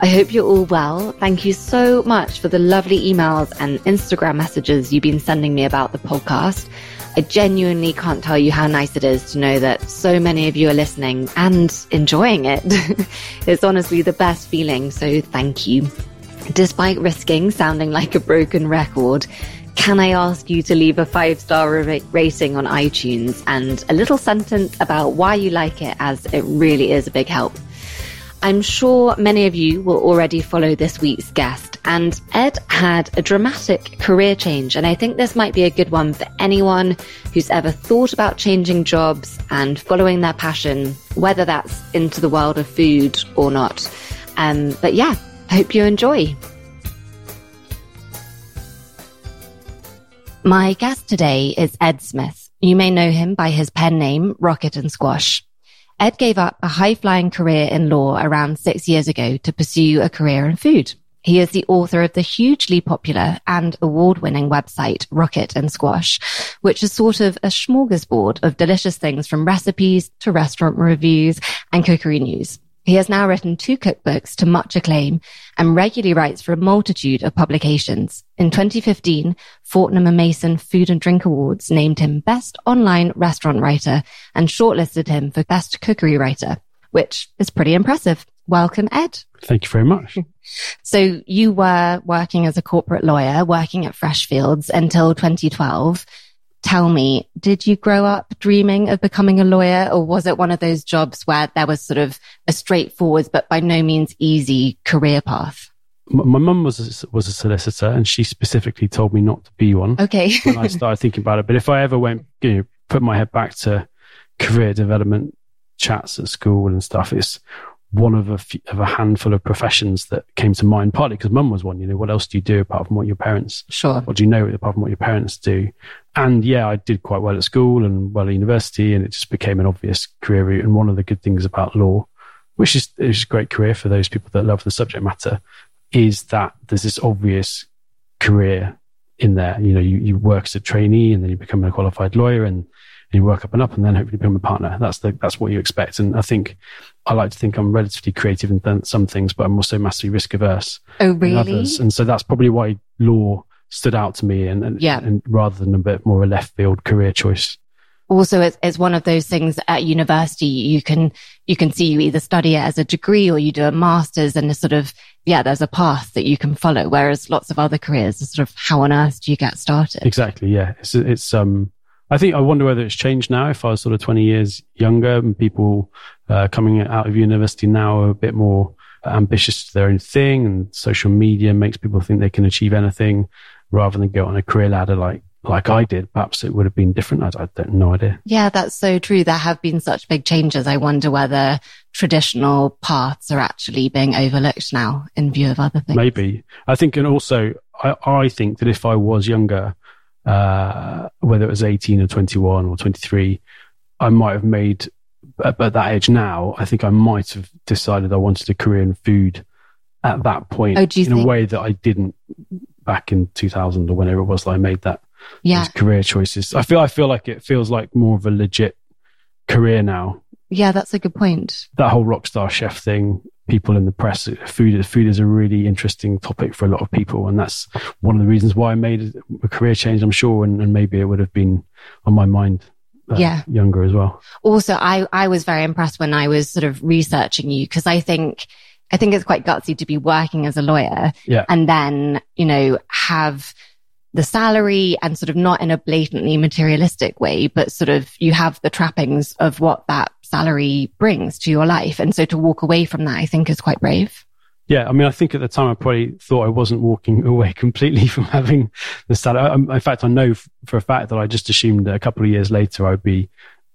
I hope you're all well. Thank you so much for the lovely emails and Instagram messages you've been sending me about the podcast. I genuinely can't tell you how nice it is to know that so many of you are listening and enjoying it. it's honestly the best feeling, so thank you. Despite risking sounding like a broken record, can I ask you to leave a five star rating on iTunes and a little sentence about why you like it, as it really is a big help? I'm sure many of you will already follow this week's guest, and Ed had a dramatic career change, and I think this might be a good one for anyone who's ever thought about changing jobs and following their passion, whether that's into the world of food or not. Um, but yeah, hope you enjoy. My guest today is Ed Smith. You may know him by his pen name, Rocket and Squash. Ed gave up a high flying career in law around six years ago to pursue a career in food. He is the author of the hugely popular and award winning website Rocket and Squash, which is sort of a smorgasbord of delicious things from recipes to restaurant reviews and cookery news. He has now written two cookbooks to much acclaim and regularly writes for a multitude of publications. In 2015, Fortnum and Mason Food and Drink Awards named him Best Online Restaurant Writer and shortlisted him for Best Cookery Writer, which is pretty impressive. Welcome, Ed. Thank you very much. So you were working as a corporate lawyer, working at Freshfields until 2012 tell me, did you grow up dreaming of becoming a lawyer or was it one of those jobs where there was sort of a straightforward, but by no means easy career path? My mum was a, was a solicitor and she specifically told me not to be one. Okay. when I started thinking about it. But if I ever went, you know, put my head back to career development chats at school and stuff, it's one of a, few, of a handful of professions that came to mind, partly because mum was one. You know, what else do you do apart from what your parents? Sure. What do you know apart from what your parents do? And yeah, I did quite well at school and well at university, and it just became an obvious career route. And one of the good things about law, which is, is a great career for those people that love the subject matter, is that there's this obvious career in there. You know, you, you work as a trainee and then you become a qualified lawyer and and you work up and up and then hopefully become a partner. That's the, that's what you expect. And I think I like to think I'm relatively creative in some things, but I'm also massively risk averse. Oh, really? And so that's probably why law stood out to me and, and, yeah. and rather than a bit more a left field career choice also it's, it's one of those things at university you can you can see you either study it as a degree or you do a master's and a sort of yeah there's a path that you can follow whereas lots of other careers are sort of how on earth do you get started exactly yeah it's it's um I think I wonder whether it's changed now. If I was sort of 20 years younger and people uh, coming out of university now are a bit more ambitious to their own thing and social media makes people think they can achieve anything rather than go on a career ladder like like I did, perhaps it would have been different. I, I don't no idea. Yeah, that's so true. There have been such big changes. I wonder whether traditional paths are actually being overlooked now in view of other things. Maybe. I think, and also, I, I think that if I was younger, uh, whether it was 18 or 21 or 23, I might have made, at, at, that age now, I think I might have decided I wanted a career in food at that point oh, in think? a way that I didn't back in 2000 or whenever it was that I made that yeah. career choices. I feel, I feel like it feels like more of a legit career now. Yeah, that's a good point. That whole rock star chef thing, people in the press, food, food is a really interesting topic for a lot of people. And that's one of the reasons why I made a career change, I'm sure. And, and maybe it would have been on my mind uh, yeah. younger as well. Also, I, I was very impressed when I was sort of researching you because I think, I think it's quite gutsy to be working as a lawyer yeah. and then, you know, have the salary and sort of not in a blatantly materialistic way, but sort of you have the trappings of what that salary brings to your life. And so to walk away from that, I think is quite brave. Yeah. I mean, I think at the time I probably thought I wasn't walking away completely from having the salary. In fact, I know for a fact that I just assumed that a couple of years later I'd be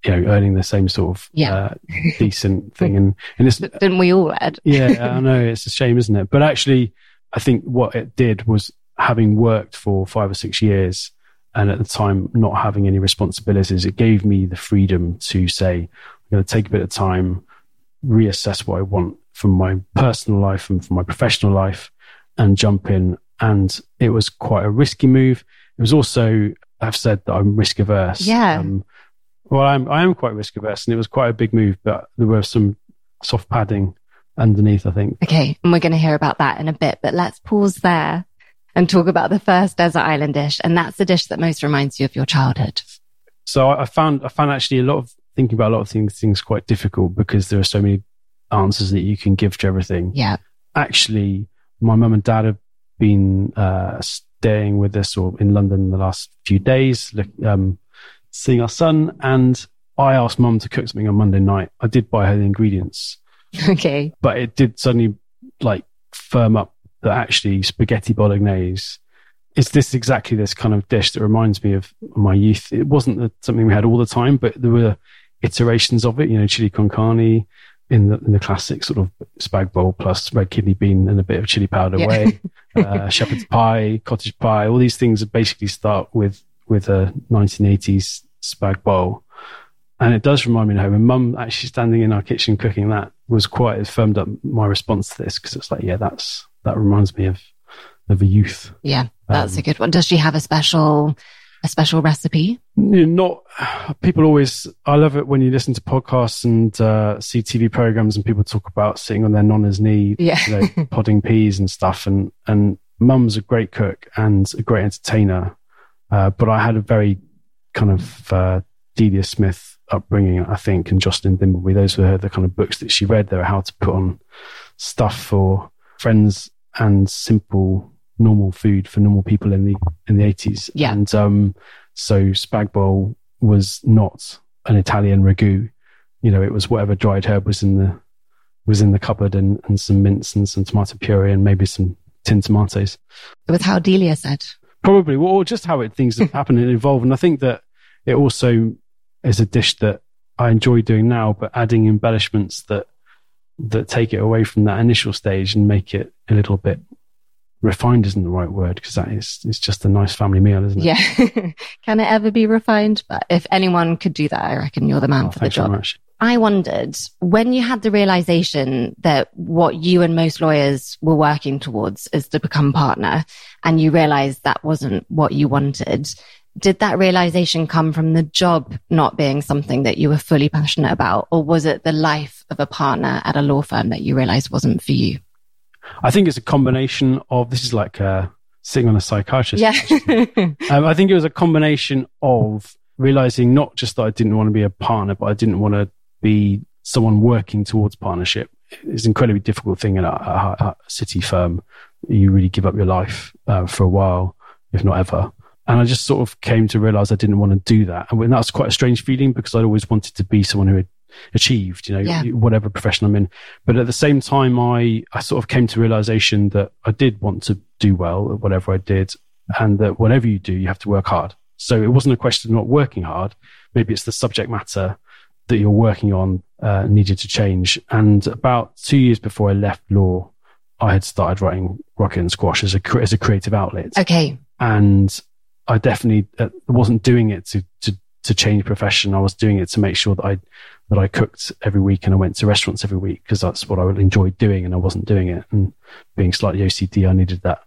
you know, earning the same sort of yeah. uh, decent thing. And, and it's, didn't we all, Ed? yeah, I know it's a shame, isn't it? But actually, I think what it did was having worked for five or six years And at the time, not having any responsibilities, it gave me the freedom to say, going to take a bit of time, reassess what I want from my personal life and from my professional life and jump in. And it was quite a risky move. It was also, I've said that I'm risk averse. Yeah. Um, well, I'm, I am quite risk averse and it was quite a big move, but there were some soft padding underneath, I think. Okay. And we're going to hear about that in a bit, but let's pause there and talk about the first desert island dish. And that's the dish that most reminds you of your childhood. So I found, I found actually a lot of thinking about a lot of things, things quite difficult because there are so many answers that you can give to everything. Yeah. Actually, my mum and dad have been uh, staying with us or in London the last few days, um, seeing our son. And I asked mum to cook something on Monday night. I did buy her the ingredients. Okay. But it did suddenly like firm up that actually spaghetti bolognese is this exactly this kind of dish that reminds me of my youth. It wasn't something we had all the time, but there were iterations of it, you know, chili con carne in the, in the classic sort of spag bol plus red kidney bean and a bit of chili powder yeah. way, uh, shepherd's pie, cottage pie, all these things basically start with, with a 1980s spag bol. And it does remind me of home. And mum actually standing in our kitchen cooking that was quite, it firmed up my response to this because it's like, yeah, that's, that reminds me of, of a youth. Yeah, that's um, a good one. Does she have a special a special recipe? you Not people always. I love it when you listen to podcasts and uh, see TV programs and people talk about sitting on their nonna's knee, yeah. you know, podding peas and stuff. And and mum's a great cook and a great entertainer, uh, but I had a very kind of uh, Delia Smith upbringing, I think, and Josceline Dimbleby. Those were the kind of books that she read. They were how to put on stuff for friends and simple normal food for normal people in the in the eighties. Yeah. And um, so spag bol was not an Italian ragu. You know, it was whatever dried herb was in the was in the cupboard and, and some mince and some tomato puree and maybe some tinned tomatoes. With how Delia said. Probably, well, or just how it, things happen and evolve. And I think that it also is a dish that I enjoy doing now, but adding embellishments that that take it away from that initial stage and make it a little bit refined isn't the right word because that is it's just a nice family meal, isn't it? Yeah. Can it ever be refined? But if anyone could do that, I reckon you're the man oh, for the job. Much. I wondered when you had the realization that what you and most lawyers were working towards is to become partner and you realized that wasn't what you wanted. Did that realization come from the job not being something that you were fully passionate about? Or was it the life of a partner at a law firm that you realized wasn't for you? I think it's a combination of this is like uh, sitting on a psychiatrist. Yeah. um, I think it was a combination of realizing not just that I didn't want to be a partner, but I didn't want to be someone working towards partnership. It's an incredibly difficult thing in a, a, a city firm. You really give up your life uh, for a while, if not ever. And I just sort of came to realize I didn't want to do that. And that's quite a strange feeling because I'd always wanted to be someone who had achieved, you know, yeah. whatever profession I'm in. But at the same time, I, I sort of came to realization that I did want to do well at whatever I did and that whatever you do, you have to work hard. So it wasn't a question of not working hard. Maybe it's the subject matter that you're working on uh, needed to change. And about two years before I left law, I had started writing Rocket and Squash as a, as a creative outlet. Okay. And I definitely uh, wasn't doing it to, to, to change profession. I was doing it to make sure that I that I cooked every week and I went to restaurants every week because that's what I enjoyed doing and I wasn't doing it. And being slightly OCD, I needed that,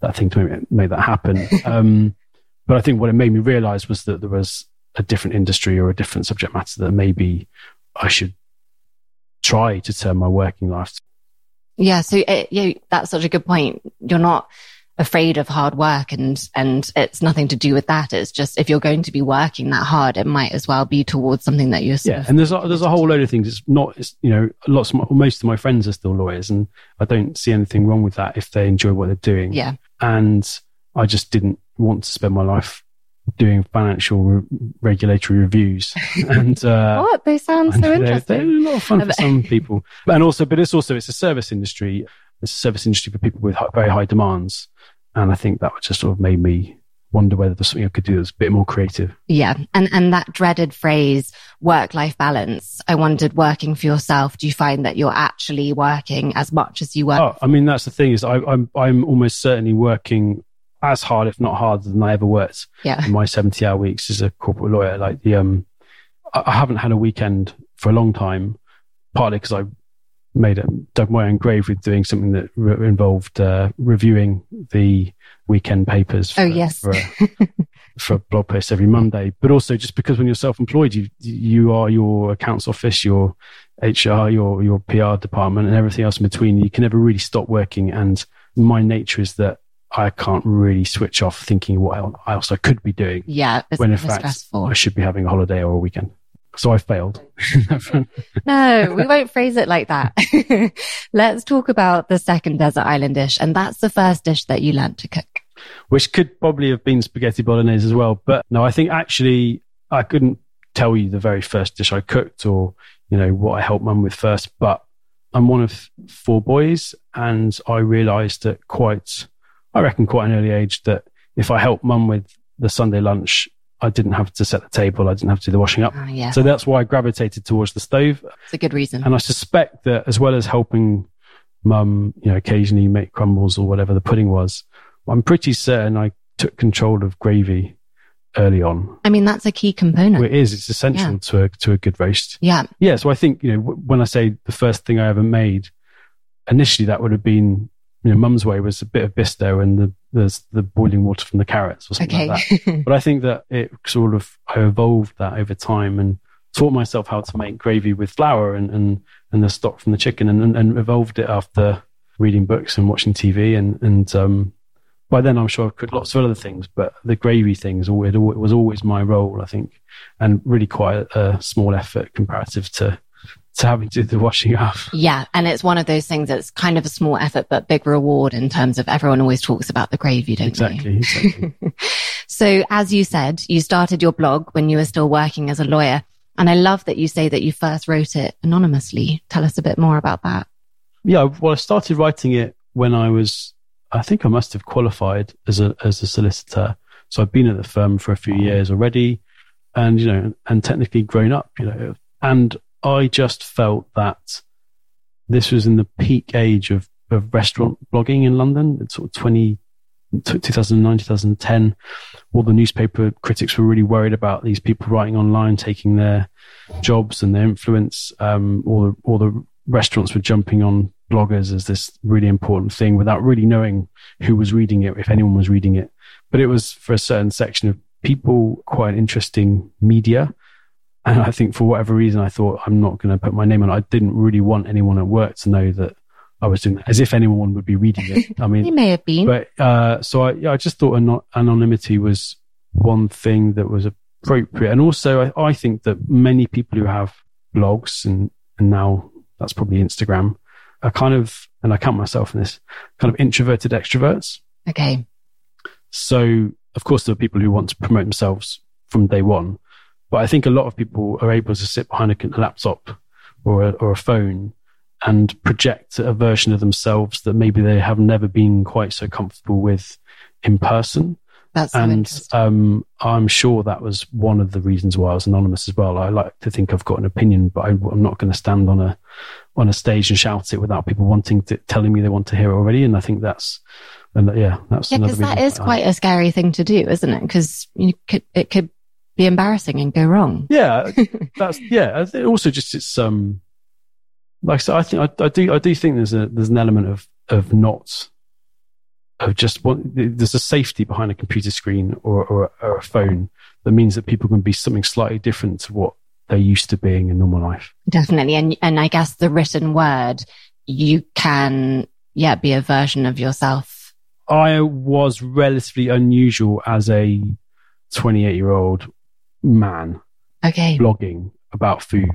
that thing to make, make that happen. um, but I think what it made me realize was that there was a different industry or a different subject matter that maybe I should try to turn my working life. Yeah. So it, uh, yeah, that's such a good point. You're not, afraid of hard work and and it's nothing to do with that. It's just if you're going to be working that hard it might as well be towards something that you're yeah and there's a, there's a whole load of things. It's not it's you know lots of my, most of my friends are still lawyers and i don't see anything wrong with that if they enjoy what they're doing. Yeah. And i just didn't want to spend my life doing financial re- regulatory reviews. And uh, what? They sound so interesting they're, they're a lot of fun for some people. And also but it's also it's a service industry it's a service industry for people with very high demands and I think that just sort of made me wonder whether there's something I could do that's a bit more creative. Yeah. And, and that dreaded phrase, work life balance. I wondered working for yourself. Do you find that you're actually working as much as you work? Oh, I mean, that's the thing is I, I'm, I'm almost certainly working as hard, if not harder, than I ever worked Yeah. in my 70 hour weeks as a corporate lawyer. Like the, um, I I haven't had a weekend for a long time, partly because I made it, dug my own grave with doing something that re- involved uh, reviewing the weekend papers. For, Oh, yes. For a, for a blog post every Monday, but also just because when you're self-employed, you you are your accounts office, your HR, your your PR department, and everything else in between. You can never really stop working. And my nature is that I can't really switch off thinking what el- else I could be doing Yeah. When in fact stressful. I should be having a holiday or a weekend. So I failed. No, we won't phrase it like that. Let's talk about the second desert island dish. And that's the first dish that you learned to cook. Which could probably have been spaghetti bolognese as well. But no, I think actually I couldn't tell you the very first dish I cooked or, you know, what I helped mum with first. But I'm one of four boys and I realized at quite, I reckon quite an early age that if I helped mum with the Sunday lunch, I didn't have to set the table. I didn't have to do the washing up. Ah, yeah. So that's why I gravitated towards the stove. it's a good reason. And I suspect that as well as helping mum, you know, occasionally make crumbles or whatever the pudding was, I'm pretty certain I took control of gravy early on. I mean, that's a key Well, component. it is. It's essential Yeah. to a to a good roast. Yeah. Yeah. So I think you know w- when I say the first thing I ever made, initially that would have been you know mum's way was a bit of bisto and the there's the boiling water from the carrots or something like that. But I think that it sort of I evolved that over time and taught myself how to make gravy with flour and and, and the stock from the chicken and, and, and evolved it after reading books and watching TV and and um, by then I'm sure I've cooked lots of other things, but the gravy thing is always, it was always my role, I think, and really quite a, a small effort comparative to to having to do the washing up. yeah. And it's one of those things that's kind of a small effort, but big reward in terms of everyone always talks about the gravy, don't they? Exactly, exactly. So as you said, you started your blog when you were still working as a lawyer. And I love that you say that you first wrote it anonymously. Tell us a bit more about that. yeah, well, I started writing it when I was, I think I must have qualified as a as a solicitor. So I've been at the firm for a few years already, and you know, and technically grown up, you know, and I just felt that this was in the peak age of of restaurant blogging in London. It's sort of 20, 2009, 2010. All the newspaper critics were really worried about these people writing online, taking their jobs and their influence. Um, all the all the restaurants were jumping on bloggers as this really important thing without really knowing who was reading it, if anyone was reading it. But it was for a certain section of people quite interesting media. And I think for whatever reason, I thought I'm not going to put my name on. it. I didn't really want anyone at work to know that I was doing that, as if anyone would be reading it. I mean, It may have been. but uh, so I, yeah, I just thought ano- anonymity was one thing that was appropriate, and also I, I think that many people who have blogs and and now that's probably Instagram are kind of, and I count myself in this, kind of introverted extroverts. okay. So of course there are people who want to promote themselves from day one, but I think a lot of people are able to sit behind a, laptop or a, or a phone and project a version of themselves that maybe they have never been quite so comfortable with in person. That's so and interesting. um, I'm sure that was one of the reasons why I was anonymous as well. I like to think I've got an opinion, but I, I'm not going to stand on a on a stage and shout it without people wanting to telling me they want to hear it already. And I think that's and yeah, that's Yeah, because that is I- quite a scary thing to do, isn't it? Because you could, it could be embarrassing and go wrong. yeah that's yeah also just it's um like I said, I think I, I do I do think there's a there's an element of of not of just what there's a safety behind a computer screen or, or or a phone that means that people can be something slightly different to what they're used to being in normal life. Definitely. And, and I guess the written word, you can, yeah, be a version of yourself. I was relatively unusual as a 28 year old man Okay. blogging about food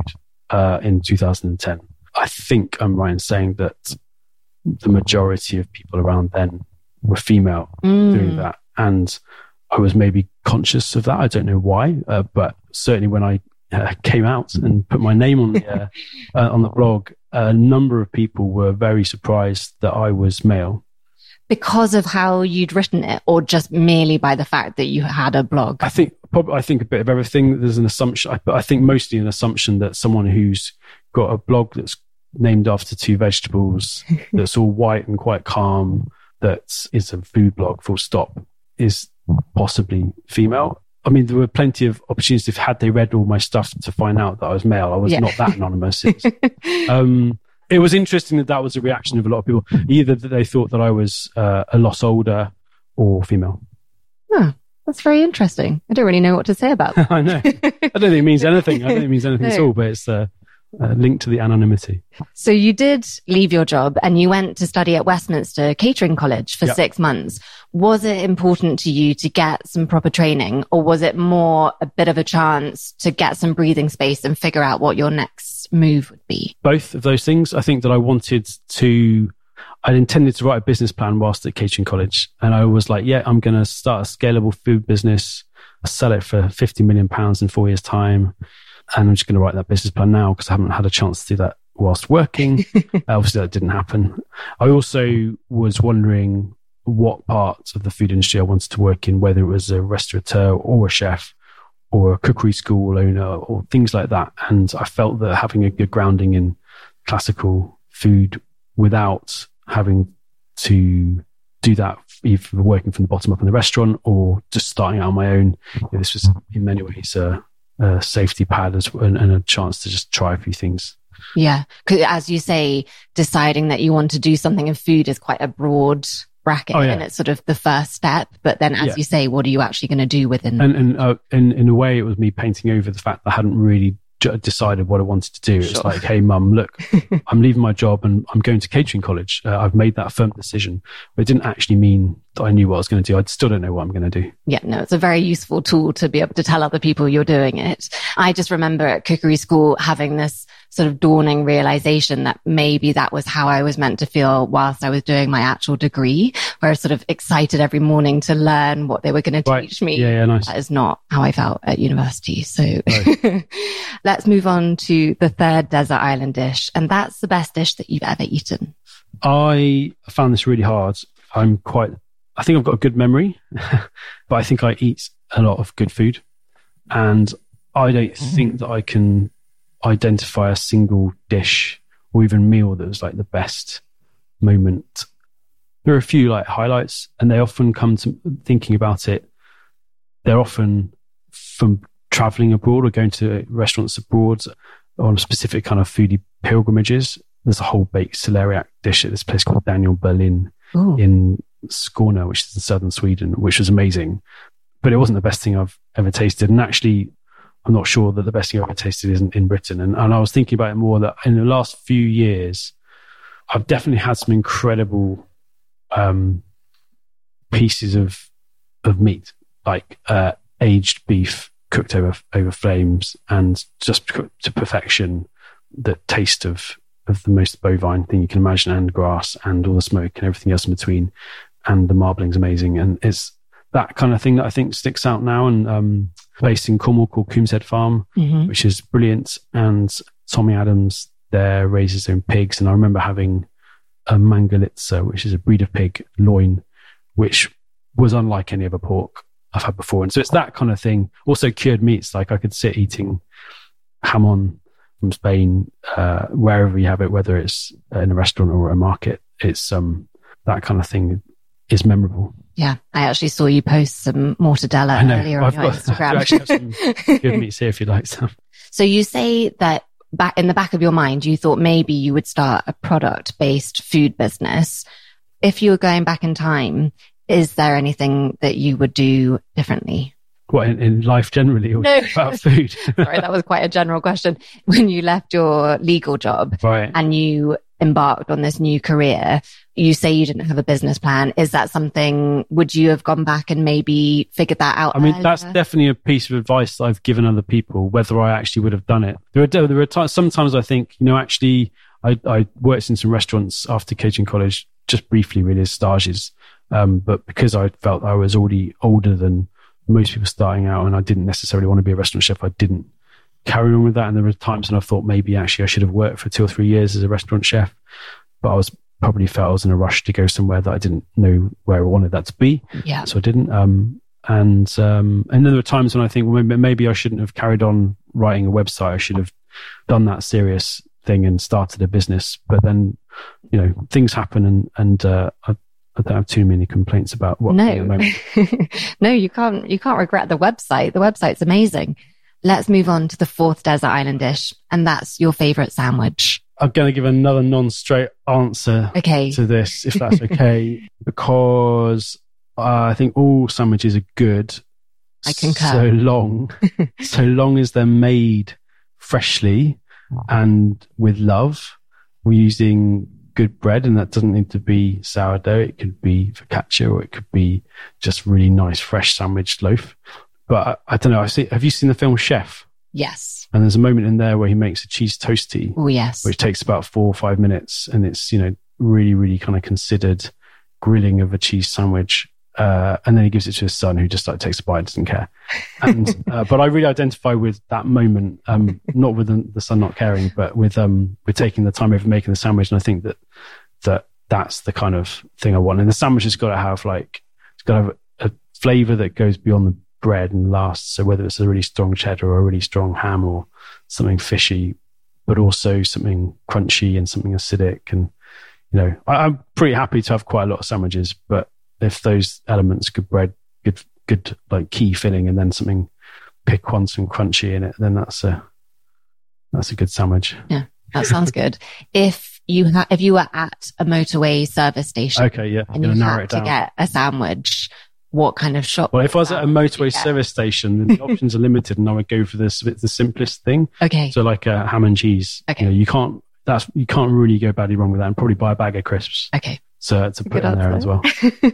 uh, in 2010. I think I'm right in saying that the majority of people around then were female doing Mm. that. And I was maybe conscious of that. I don't know why, uh, but certainly when I uh, came out and put my name on the uh, uh, on the blog, a number of people were very surprised that I was male. Because of how you'd written it, or just merely by the fact that you had a blog. I think probably I think a bit of everything. There's an assumption, I- but I think mostly an assumption that someone who's got a blog that's named after two vegetables, that's all white and quite calm, that is a food blog. Full stop. is possibly female. I mean, there were plenty of opportunities if had they read all my stuff to find out that I was male. I was Yeah. not that anonymous. It was, um, it was interesting that that was a reaction of a lot of people, either that they thought that I was uh, a lot older or female. That's very interesting. I don't really know what to say about that. I know. I don't think it means anything. I don't think it means anything at all, but it's uh, uh, linked to the anonymity. So you did leave your job and you went to study at Westminster Catering College for Yep. six months. Was it important to you to get some proper training or was it more a bit of a chance to get some breathing space and figure out what your next move would be? both of those things. I think that I wanted to, I intended to write a business plan whilst at catering college. And I was like, yeah, I'm going to start a scalable food business, I sell it for 50 million pounds in four years' time. And I'm just going to write that business plan now because I haven't had a chance to do that whilst working. Obviously, that didn't happen. I also was wondering what parts of the food industry I wanted to work in, whether it was a restaurateur or a chef or a cookery school owner or things like that. And I felt that having a good grounding in classical food without having to do that either working from the bottom up in the restaurant or just starting out on my own. you know, this was in many ways a, a safety pad as, and, and a chance to just try a few things. Yeah. Cause as you say, deciding that you want to do something in food is quite a broad bracket Oh, yeah. and it's sort of the first step. But then as Yeah. you say, what are you actually going to do within? And, and uh, in, in a way, it was me painting over the fact that I hadn't really j- decided what I wanted to do. It's like, hey, mum, look, I'm leaving my job and I'm going to catering college. Uh, I've made that firm decision, but it didn't actually mean I knew what I was going to do. I still don't know what I'm going to do. Yeah, no, it's a very useful tool to be able to tell other people you're doing it. I just remember at cookery school having this sort of dawning realization that maybe that was how I was meant to feel whilst I was doing my actual degree, where I was sort of excited every morning to learn what they were going to Right. teach me. Yeah, yeah, nice. That is not how I felt at university. So let's move on to the third desert island dish. And that's the best dish that you've ever eaten. I found this really hard. I'm quite, I think I've got a good memory, but I think I eat a lot of good food. And I don't mm-hmm. think that I can identify a single dish or even meal that was like the best moment. There are a few like highlights, and they often come to thinking about it. They're often from traveling abroad or going to restaurants abroad on a specific kind of foodie pilgrimages. There's a whole baked celeriac dish at this place called Daniel Berlin Ooh. in Skåne, which is in southern Sweden, which was amazing. But it wasn't the best thing I've ever tasted. And actually, I'm not sure that the best thing I've ever tasted isn't in Britain. And, and I was thinking about it more that in the last few years, I've definitely had some incredible um, pieces of of meat, like uh, aged beef cooked over over flames and just to perfection. The taste of of the most bovine thing you can imagine, and grass, and all the smoke and everything else in between, and the marbling's amazing, and it's that kind of thing that I think sticks out now. And um, based in Cornwall called Coombeshead Farm, Mhm. which is brilliant. And Tommy Adams there raises his own pigs. And I remember having a Mangalitsa, which is a breed of pig loin, which was unlike any other pork I've had before. And so it's that kind of thing. Also cured meats, like I could sit eating jamón from Spain, uh, wherever you have it, whether it's in a restaurant or a market. It's um, that kind of thing is memorable. Yeah, I actually saw you post some mortadella know. earlier on I've your got- I actually have Instagram. Good meats here if you like some. so you say that back in the back of your mind, you thought maybe you would start a product based food business. If you were going back in time, is there anything that you would do differently? What in, in life generally or No. about food? Sorry, that was quite a general question. When you left your legal job right. and you embarked on this new career, you say you didn't have a business plan. Is that something, would you have gone back and maybe figured that out? I mean, that's definitely a piece of advice I've given other people, whether I actually would have done it. There are, there are times, sometimes I think, you know, actually, I, I worked in some restaurants after catering college, just briefly, really, as stages. Um, but because I felt I was already older than most people starting out and I didn't necessarily want to be a restaurant chef, I didn't carry on with that. And there were times when I thought maybe actually I should have worked for two or three years as a restaurant chef, but I was probably felt I was in a rush to go somewhere that I didn't know where I wanted that to be yeah. so I didn't. Um, and um, and then there were times when I think, well, maybe, maybe I shouldn't have carried on writing a website. I should have done that serious thing and started a business. But then, you know, things happen, and and uh, I I don't have too many complaints about what. No, no, you can't. You can't regret the website. The website's amazing. Let's move on to the fourth desert island dish, and that's your favorite sandwich. I'm going to give another non-straight answer okay. to this, if that's okay, because uh, I think all sandwiches are good. I concur. So long, so long as they're made freshly and with love. We're using good bread, and that doesn't need to be sourdough. It could be focaccia, or it could be just really nice fresh sandwich loaf. But I, I don't know. I see. Have you seen the film Chef? Yes. And there's a moment in there where he makes a cheese toastie. Oh yes. Which takes about four or five minutes, and it's you know really really kind of considered grilling of a cheese sandwich. Uh, and then he gives it to his son, who just like takes a bite, and doesn't care. And uh, but I really identify with that moment, um, not with the, the, son not caring, but with um, with taking the time over making the sandwich. And I think that that that's the kind of thing I want. And the sandwich has got to have like it's got to have a, a flavor that goes beyond the bread and lasts. So whether it's a really strong cheddar or a really strong ham or something fishy, but also something crunchy and something acidic. And you know, I, I'm pretty happy to have quite a lot of sandwiches, but if those elements, good bread, good good like key filling, and then something piquant and crunchy in it, then that's a that's a good sandwich. Yeah, that sounds good. if you ha- if you were at a motorway service station, okay, yeah, and you had to get a sandwich, what kind of shop? Well, if I was at a motorway service station, then the options are limited, and I would go for the the simplest thing. Okay, so like a ham and cheese. Okay, you, know, you can't that's you can't really go badly wrong with that, and probably buy a bag of crisps. Okay, so uh, to put in there as well.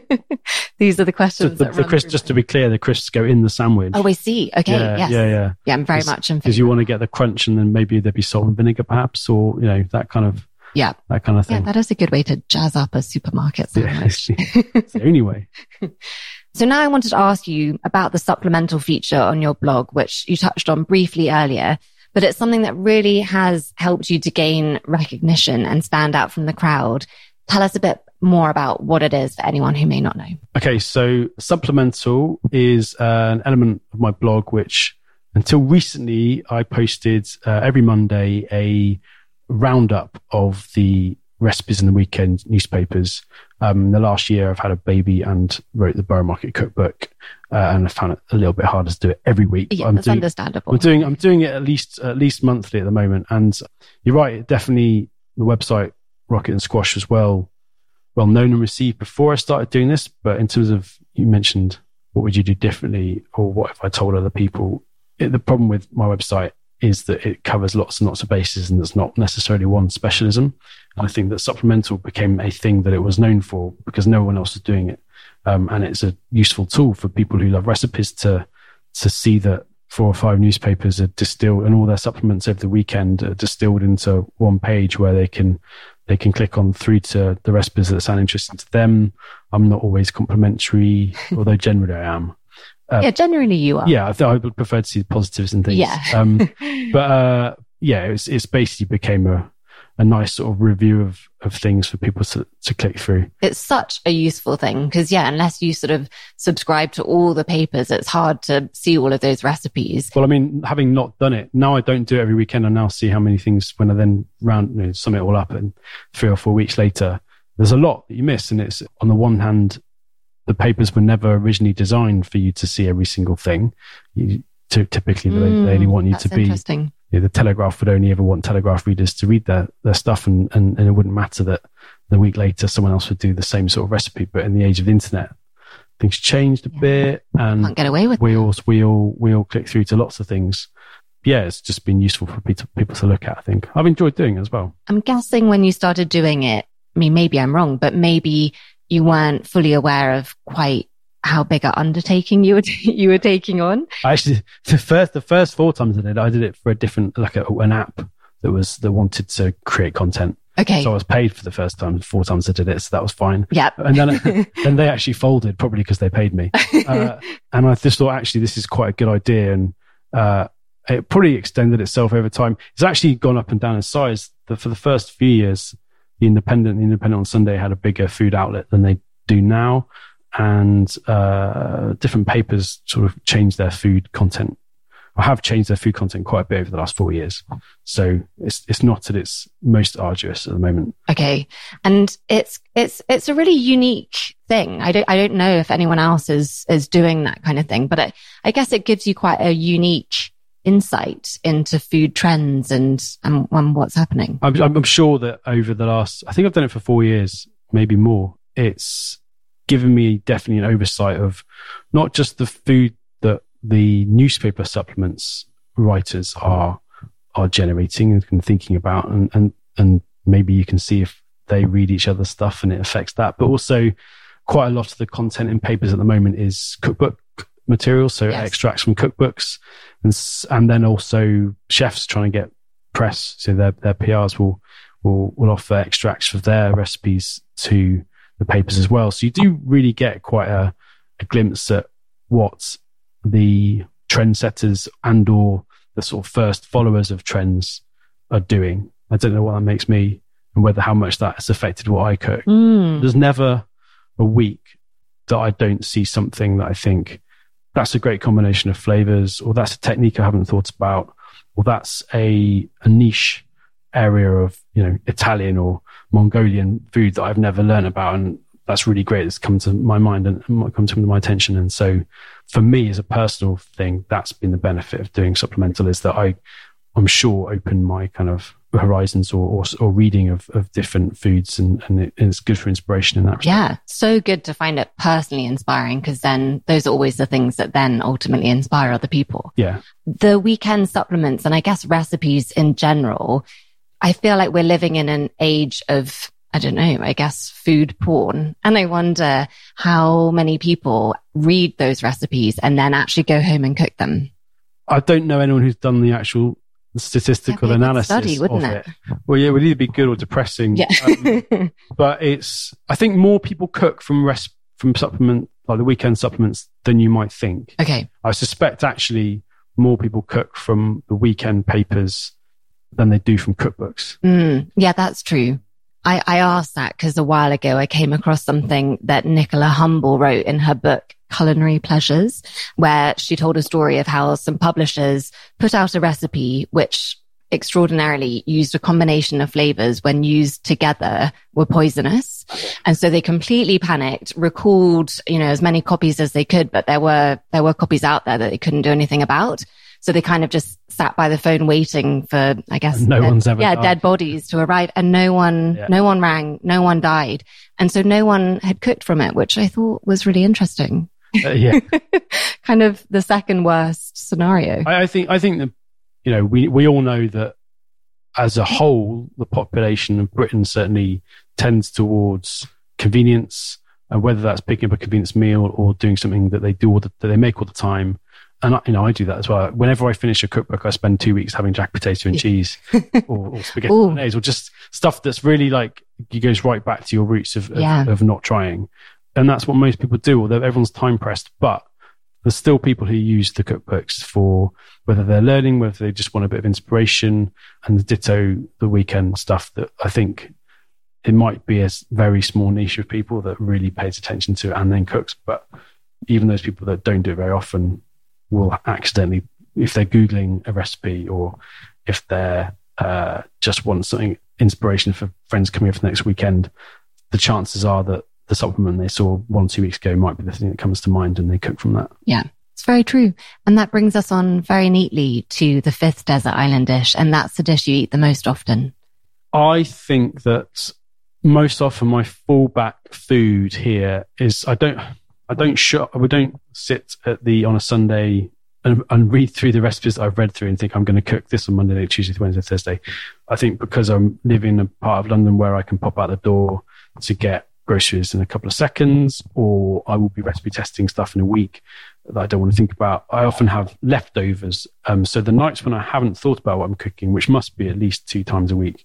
These are the questions. So the, the crisps, just to be clear, the crisps go in the sandwich. Oh, I see. Okay. Yeah, yes. Yeah, yeah. Yeah, I'm very much in because you want to get the crunch, and then maybe there'd be salt and vinegar, perhaps, or you know that kind of yeah, that kind of thing. Yeah, that is a good way to jazz up a supermarket sandwich. Yeah, it's the only way. So now I wanted to ask you about the supplemental feature on your blog, which you touched on briefly earlier but it's something that really has helped you to gain recognition and stand out from the crowd. Tell us a bit more about what it is for anyone who may not know. Okay, so supplemental is an element of my blog which until recently I posted uh, every Monday a roundup of the recipes in the weekend newspapers. Um, in the last year, I've had a baby and wrote the Borough Market Cookbook, uh, and I found it a little bit harder to do it every week. Yeah, I'm that's doing, understandable. I'm doing I'm doing it at least at least monthly at the moment, and you're right. Definitely, the website Rocket and Squash was well well known and received before I started doing this. But in terms of you mentioned what would you do differently, or what if I told other people? It, the problem with my website is that it covers lots and lots of bases, and there's not necessarily one specialism. And I think that supplemental became a thing that it was known for because no one else was doing it, um, and it's a useful tool for people who love recipes to to see that four or five newspapers are distilled and all their supplements over the weekend are distilled into one page where they can they can click on through to the recipes that sound interesting to them. I'm not always complimentary, although generally I am. Uh, yeah, generally you are. Yeah, I, th- I would prefer to see the positives and things. Yeah. um, but uh, yeah, it's it's basically became a a nice sort of review of, of things for people to, to click through. It's such a useful thing because, yeah, unless you sort of subscribe to all the papers, it's hard to see all of those recipes. Well, I mean, having not done it, now I don't do it every weekend. I now see how many things when I then round, you know, sum it all up and three or four weeks later, there's a lot that you miss. And it's on the one hand, the papers were never originally designed for you to see every single thing. You, typically, mm, they, they only want you to be you know, the Telegraph would only ever want Telegraph readers to read their, their stuff, and, and, and it wouldn't matter that the week later someone else would do the same sort of recipe. But in the age of the internet, things changed a yeah. bit, and Can't get away with we all we all we all click through to lots of things. Yeah, it's just been useful for people people to look at. I think I've enjoyed doing it as well. I'm guessing when you started doing it, I mean, maybe I'm wrong, but maybe you weren't fully aware of quite how big an undertaking you were t- you were taking on? Actually, the first the first four times I did, I did it for a different like a, an app that was that wanted to create content. Okay. So I was paid for the first time, four times I did it, so that was fine. Yeah. And then then they actually folded, probably because they paid me. Uh, and I just thought actually this is quite a good idea, and uh, it probably extended itself over time. It's actually gone up and down in size. The, for the first few years, the Independent, the Independent on Sunday had a bigger food outlet than they do now and uh, different papers sort of change their food content I have changed their food content quite a bit over the last four years. So it's it's not at its most arduous at the moment. Okay. And it's it's it's a really unique thing. I don't I don't know if anyone else is is doing that kind of thing, but I, I guess it gives you quite a unique insight into food trends and and, and what's happening. I'm, I'm sure that over the last, I think I've done it for four years, maybe more. It's given me definitely an oversight of not just the food that the newspaper supplements writers are are generating and thinking about, and and and maybe you can see if they read each other's stuff and it affects that, but also quite a lot of the content in papers at the moment is cookbook material, so yes. extracts from cookbooks, and and then also chefs trying to get press, so their their PRs will will will offer extracts of their recipes to the papers as well. So you do really get quite a, a glimpse at what the trendsetters and or the sort of first followers of trends are doing. I don't know what that makes me and whether how much that has affected what I cook. Mm. There's never a week that I don't see something that I think that's a great combination of flavors, or that's a technique I haven't thought about, or that's a, a niche area of, you know, Italian or Mongolian food that I've never learned about. And that's really great. It's come to my mind and come to my attention. And so for me as a personal thing, that's been the benefit of doing supplemental is that I, I'm sure open my kind of horizons or, or, or reading of, of different foods and, and, it, and, it's good for inspiration in that respect. yeah so good to find it personally inspiring because then those are always the things that then ultimately inspire other people yeah the weekend supplements and i guess recipes in general i feel like we're living in an age of I don't know, I guess food porn. And I wonder how many people read those recipes and then actually go home and cook them. I don't know anyone who's done the actual statistical analysis study, wouldn't it? it? Well, yeah, it would either be good or depressing. Yeah. um, but it's, I think more people cook from rest, from supplement, like the weekend supplements than you might think. Okay. I suspect actually more people cook from the weekend papers than they do from cookbooks. Mm, yeah, that's true. I, I asked that because a while ago I came across something that Nicola Humble wrote in her book, Culinary Pleasures, where she told a story of how some publishers put out a recipe which extraordinarily used a combination of flavors when used together were poisonous. And so they completely panicked, recalled, you know, as many copies as they could, but there were, there were copies out there that they couldn't do anything about. So they kind of just sat by the phone waiting for, I guess, no dead, one's ever yeah, died. dead bodies to arrive and no one, yeah. no one rang, no one died. And so no one had cooked from it, which I thought was really interesting. Uh, yeah. kind of the second worst scenario. I, I think, I think that, you know, we, we all know that as a whole, the population of Britain certainly tends towards convenience, and whether that's picking up a convenience meal or doing something that they do all the, that they make all the time and I, you know, I do that as well. Whenever I finish a cookbook, I spend two weeks having jack potato and cheese, or, or spaghetti bolognese, or just stuff that's really like you goes right back to your roots of, of, yeah. of not trying. And that's what most people do. Although everyone's time pressed, but there's still people who use the cookbooks for whether they're learning, whether they just want a bit of inspiration, and the ditto the weekend stuff. That I think it might be a very small niche of people that really pays attention to it and then cooks. But even those people that don't do it very often will accidentally, if they're Googling a recipe or if they're uh, just want something inspiration for friends coming over the next weekend, the chances are that the supplement they saw one or two weeks ago might be the thing that comes to mind and they cook from that. Yeah. It's very true. And that brings us on very neatly to the fifth desert island dish. And that's the dish you eat the most often. I think that most often my fallback food here is I don't I don't shop. We don't sit at the on a Sunday and, and, read through the recipes that I've read through and think I'm going to cook this on Monday, Tuesday, Wednesday, Thursday. I think because I'm living in a part of London where I can pop out the door to get groceries in a couple of seconds, or I will be recipe testing stuff in a week that I don't want to think about. I often have leftovers. Um, so the nights when I haven't thought about what I'm cooking, which must be at least two times a week,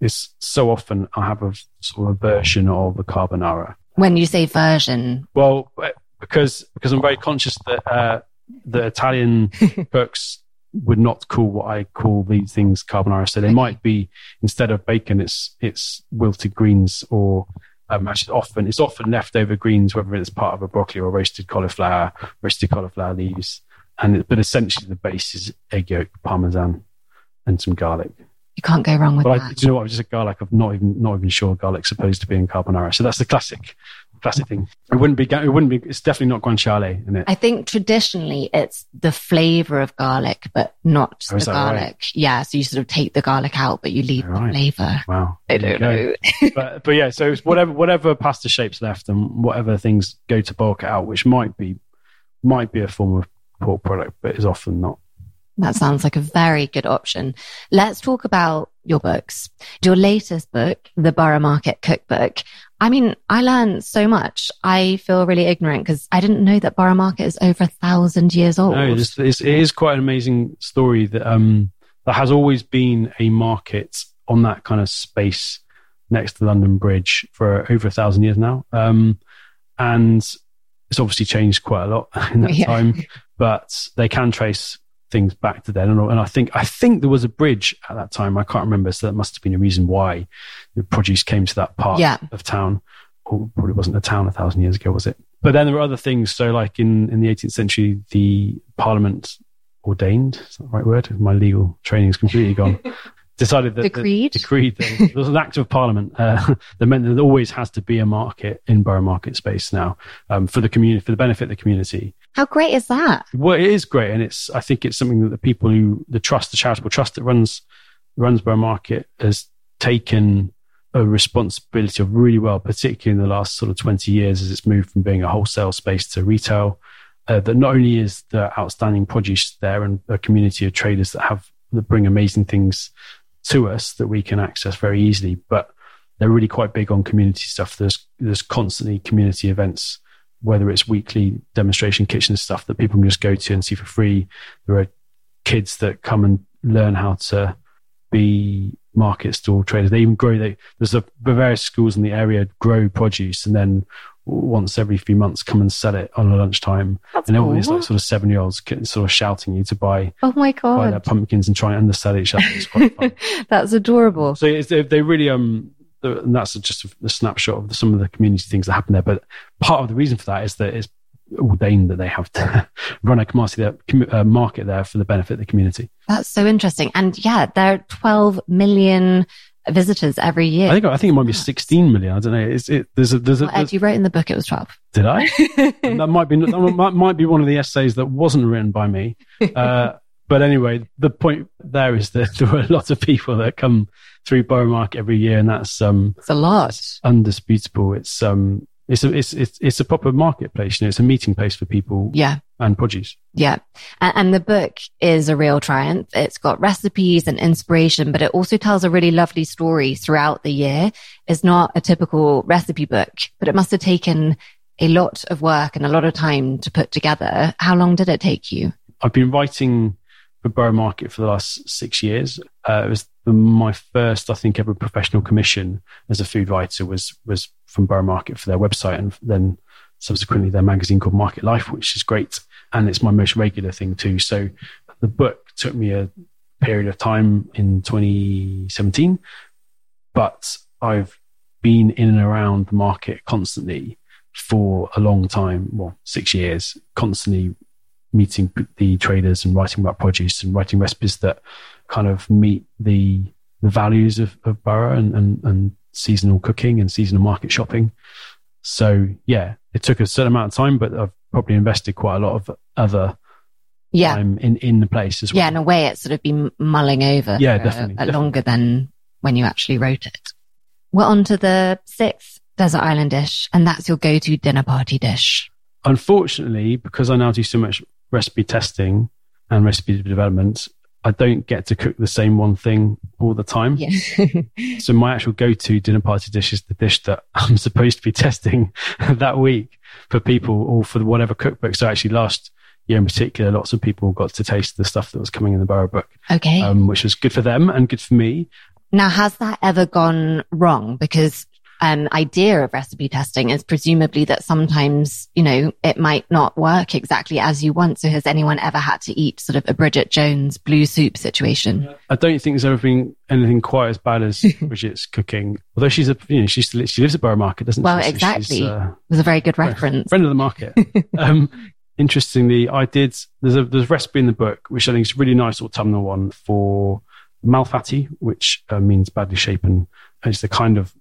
is so often I have a sort of a version of a carbonara when you say version? Well, because because I'm very conscious that uh, the Italian cooks would not call what I call these things carbonara. So they might be instead of bacon, it's it's wilted greens or um, actually often it's often leftover greens, whether it's part of a broccoli or roasted cauliflower, roasted cauliflower leaves. and it, but essentially the base is egg yolk, parmesan, and some garlic. You can't go wrong with But I, that. do you know what? Just a garlic. I'm not even not even sure garlic's supposed to be in carbonara. So that's the classic, classic thing. It wouldn't be. It wouldn't be. It's definitely not guanciale in it. I think traditionally it's the flavor of garlic, but not Oh, the that right? garlic. Yeah. So you sort of take the garlic out, but you leave the flavor. Wow. I don't know. but but yeah, so it's whatever whatever pasta shapes left and whatever things go to bulk it out, which might be might be a form of pork product, but is often not. That sounds like a very good option. Let's talk about your books. Your latest book, The Borough Market Cookbook. I mean, I learned so much. I feel really ignorant because I didn't know that Borough Market is over a thousand years old. No, it's, it's, it is quite an amazing story that um there has always been a market on that kind of space next to London Bridge for over a thousand years now. Um, and it's obviously changed quite a lot in that Yeah. time, but they can trace things back to then. And, and I think I think there was a bridge at that time. I can't remember, so that must have been a reason why the produce came to that part Yeah. of town. Or probably wasn't a town a thousand years ago, was it? But then there were other things. So, like in in the 18th century, the Parliament ordained. Is that the right word? My legal training is completely gone. Decided that Decreed? that, decreed that there was an act of Parliament uh, that meant that there always has to be a market in borough market space now um, for the community for the benefit of the community. How great is that? Well, it is great, and it's I think it's something that the people who the trust, the charitable trust that runs runs Borough Market, has taken a responsibility of really well, particularly in the last sort of twenty years, as it's moved from being a wholesale space to retail. Uh, that not only is the outstanding produce there and a community of traders that have that bring amazing things to us that we can access very easily, but they're really quite big on community stuff. There's there's constantly community events whether it's weekly demonstration kitchen stuff that people can just go to and see for free. There are kids that come and learn how to be market stall traders. They even grow. They, there's a various schools in the area grow produce and then once every few months come and sell it on a lunchtime. That's and all these like sort of seven year olds sort of shouting you to buy Oh my god buy their pumpkins and try and undersell each other. It's quite fun. That's adorable. So it's, they, they really um, and that's just a, a snapshot of some of the community things that happen there. But part of the reason for that is that it's ordained that they have to run a community there, commu- uh, market there for the benefit of the community. That's so interesting. And yeah, there are 12 million visitors every year. I think I think it might be 16 million. I don't know. It's, it, there's a there's a Well, Ed, you wrote in the book it was 12. did I? that might be that might, might be one of the essays that wasn't written by me. Uh, but anyway, the point there is that there are a lot of people that come through Borough Market every year, and that's um, It's a lot. undisputable. It's um, it's a it's it's it's a proper marketplace. You know, it's a meeting place for people Yeah. and produce. Yeah. And, and the book is a real triumph. It's got recipes and inspiration, but it also tells a really lovely story throughout the year. It's not a typical recipe book, but it must have taken a lot of work and a lot of time to put together. How long did it take you? I've been writing Borough Market for the last six years. Uh, it was my first, I think, ever professional commission as a food writer was was from Borough Market for their website, and then subsequently their magazine called Market Life, which is great, and it's my most regular thing too. So the book took me a period of time in 2017, but I've been in and around the market constantly for a long time, well, six years, constantly meeting the traders and writing about produce and writing recipes that kind of meet the the values of, of borough and, and, and seasonal cooking and seasonal market shopping. So yeah, it took a certain amount of time, but I've probably invested quite a lot of other Yeah. time in, in the place as well. Yeah. In a way, it's sort of been mulling over Yeah, for definitely, a- definitely. longer than when you actually wrote it. We're on to the sixth desert island dish, and that's your go-to dinner party dish. Unfortunately, because I now do so much recipe testing and recipe development, I don't get to cook the same one thing all the time. Yeah. So my actual go-to dinner party dish is the dish that I'm supposed to be testing that week for people or for whatever cookbook. So actually last year in particular, lots of people got to taste the stuff that was coming in the Borough book, okay. um, which was good for them and good for me. Now, has that ever gone wrong? Because an idea of recipe testing is presumably that sometimes, you know, it might not work exactly as you want. So has anyone ever had to eat sort of a Bridget Jones blue soup situation? I don't think there's ever been anything quite as bad as Bridget's cooking. Although she's a, you know, she, to she lives at Borough Market, doesn't Well, she? She's, exactly. uh, It was a very good reference. friend of the market. um, interestingly, I did. There's a there's a recipe in the book which I think is a really nice autumnal one for malfatti, which uh, means badly shapen. And it's the kind of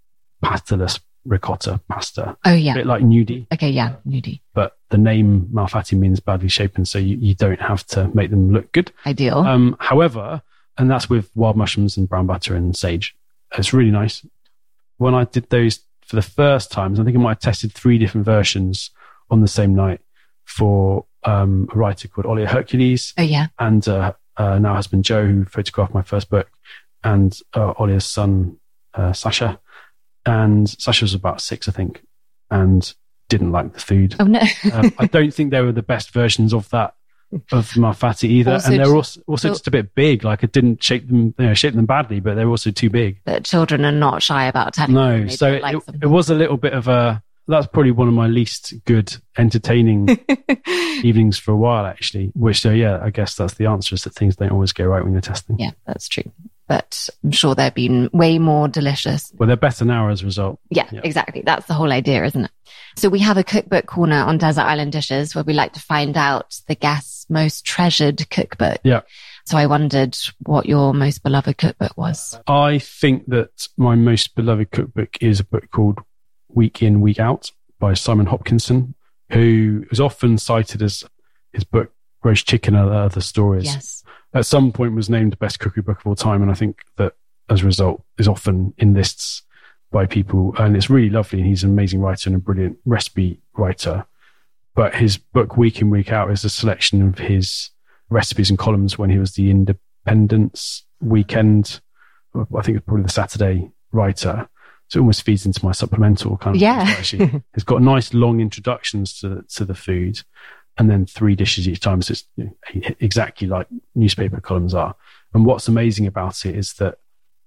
pastaless ricotta pasta, Oh yeah, a bit like gnudi, Okay, yeah, nudie. but the name malfatti means badly shapen, so you, you don't have to make them look good. Ideal. Um, however, and that's with wild mushrooms and brown butter and sage. It's really nice. When I did those for the first times, I think I might have tested three different versions on the same night for um, a writer called Olia Hercules oh yeah. and uh, uh, now husband Joe, who photographed my first book, and uh, Olia's son uh, Sasha. And Sasha was about six, I think, and didn't like the food. Oh no. Um, I don't think they were the best versions of that of malfatti either, Also and they were also, just- also so- just a bit big. Like it didn't shape them, you know, shape them badly, but they were also too big. that children are not shy about telling No, so it, like it, was a little bit of a. That's probably one of my least good entertaining evenings for a while, actually. Which, so yeah, I guess that's the answer: is that things don't always go right when you're testing. yeah, that's true. But I'm sure they've been way more delicious. Well, they're better now as a result. Yeah, Yeah. exactly. That's the whole idea, isn't it? So we have a cookbook corner on Desert Island Dishes where we like to find out the guest's most treasured cookbook. Yeah. So I wondered what your most beloved cookbook was. I think that my most beloved cookbook is a book called Week In, Week Out by Simon Hopkinson, who is often cited as his book Roast Chicken and Other Stories. Yes. At some point was named best cookery book of all time, and I think that as a result is often in lists by people, and it's really lovely. And he's an amazing writer and a brilliant recipe writer. But his book Week In, Week Out is a selection of his recipes and columns when he was the Independent's weekend I think it's probably the Saturday writer. So it almost feeds into my supplemental kind of. Yeah. It's got nice long introductions to to the food, and then three dishes each time. So it's exactly like newspaper columns are. And what's amazing about it is that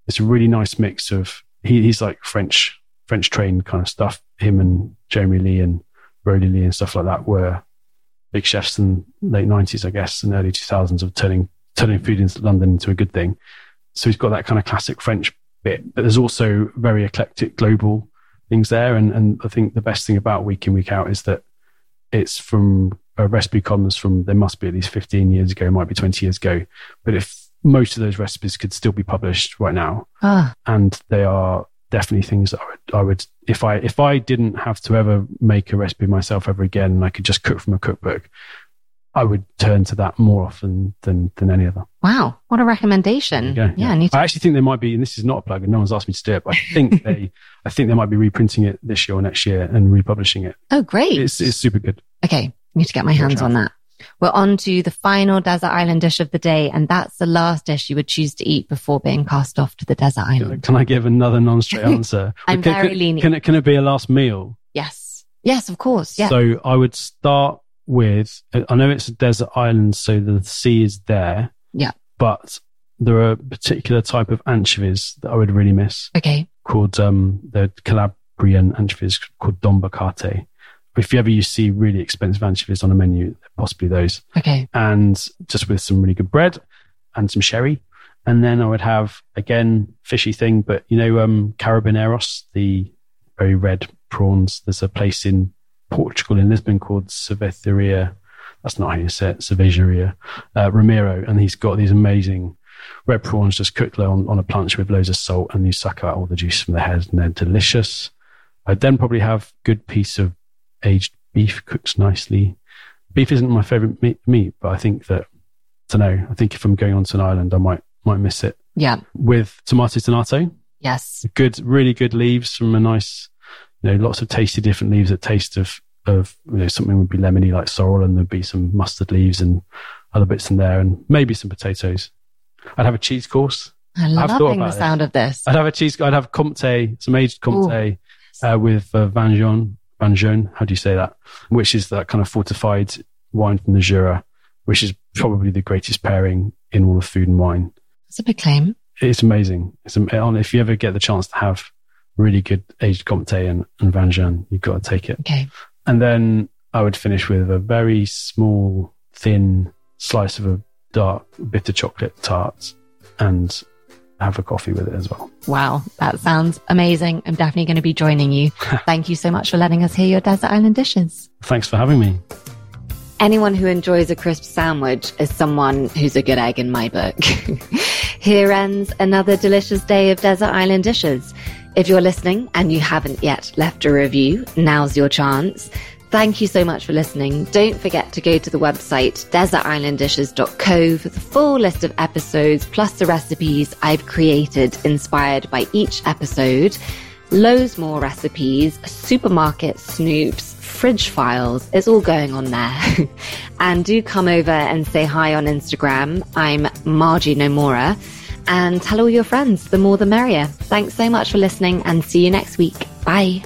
it's a really nice mix of he, he's like French French trained kind of stuff. Him and Jeremy Lee and Rowley Leigh and stuff like that were big chefs in the late nineties, I guess, and early two thousands of turning turning food in London into a good thing. So he's got that kind of classic French bit, but there's also very eclectic global things there. And, and I think the best thing about Week In, Week Out is that it's from a recipe columns from, there must be at least 15 years ago, might be 20 years ago. But if most of those recipes could still be published right now, Ah, and they are definitely things that I would, I would if I if I didn't have to ever make a recipe myself ever again and I could just cook from a cookbook, I would turn to that more often than than any other. wow. What a recommendation. There you go. Yeah. I need to, I actually think there might be, and this is not a plug, and no one's asked me to do it, but I think they, I think they might be reprinting it this year or next year and republishing it. oh, great. It's it's super good. Okay, I need to get my hands on that. We're on to the final desert island dish of the day, and that's the last dish you would choose to eat before being cast off to the desert island. Can I give another non-straight answer? I'm can, very can, lenient. Can it can it be a last meal? Yes. Yes, of course. Yeah. So I would start with. I know it's a desert island, so the sea is there. Yeah. But there are a particular type of anchovies that I would really miss. okay. called um, the Cantabrian anchovies called Don Bocarte. If you ever you see really expensive anchovies on a menu, possibly those, Okay. and just with some really good bread and some sherry. And then I would have again fishy thing, but you know, um, carabineros, the very red prawns. There's a place in Portugal in Lisbon called Cerveceria. That's not how you say it, Cervejaria, uh, Ramiro, and he's got these amazing red prawns just cooked on, on a plancha with loads of salt, and you suck out all the juice from the head, and they're delicious. I'd then probably have a good piece of aged beef cooked nicely. Beef isn't my favorite meat, meat but I think that I don't know. I think if I'm going onto an island, I might might miss it Yeah. with tomato tonato. Yes. Good, really good leaves from a nice, you know, lots of tasty different leaves that taste of of you know something would be lemony like sorrel, and there'd be some mustard leaves and other bits in there, and maybe some potatoes. I'd have a cheese course. I'm I've loving the this. sound of this. I'd have a cheese. I'd have Comte, some aged Comte uh, with uh. Vin Jaune, how do you say that? Which is that kind of fortified wine from the Jura, which is probably the greatest pairing in all of food and wine. That's a big claim. It's amazing. It's if you ever get the chance to have really good aged Comte and, and Vin Jaune, you've got to take it. Okay. And then I would finish with a very small, thin slice of a dark bitter chocolate tart and have a coffee with it as well. Wow. That sounds amazing. I'm definitely going to be joining you. Thank you so much for letting us hear your desert island dishes. Thanks for having me. Anyone who enjoys a crisp sandwich is someone who's a good egg in my book. Here ends another delicious day of Desert Island Dishes. If you're listening and you haven't yet left a review, now's your chance. Thank you so much for listening. Don't forget to go to the website desertislanddishes.co for the full list of episodes plus the recipes I've created inspired by each episode. Loads more recipes, supermarket snoops, fridge files. It's all going on there. and do come over and say hi on Instagram. I'm Margie Nomura. And tell all your friends. The more the merrier. Thanks so much for listening and see you next week. Bye.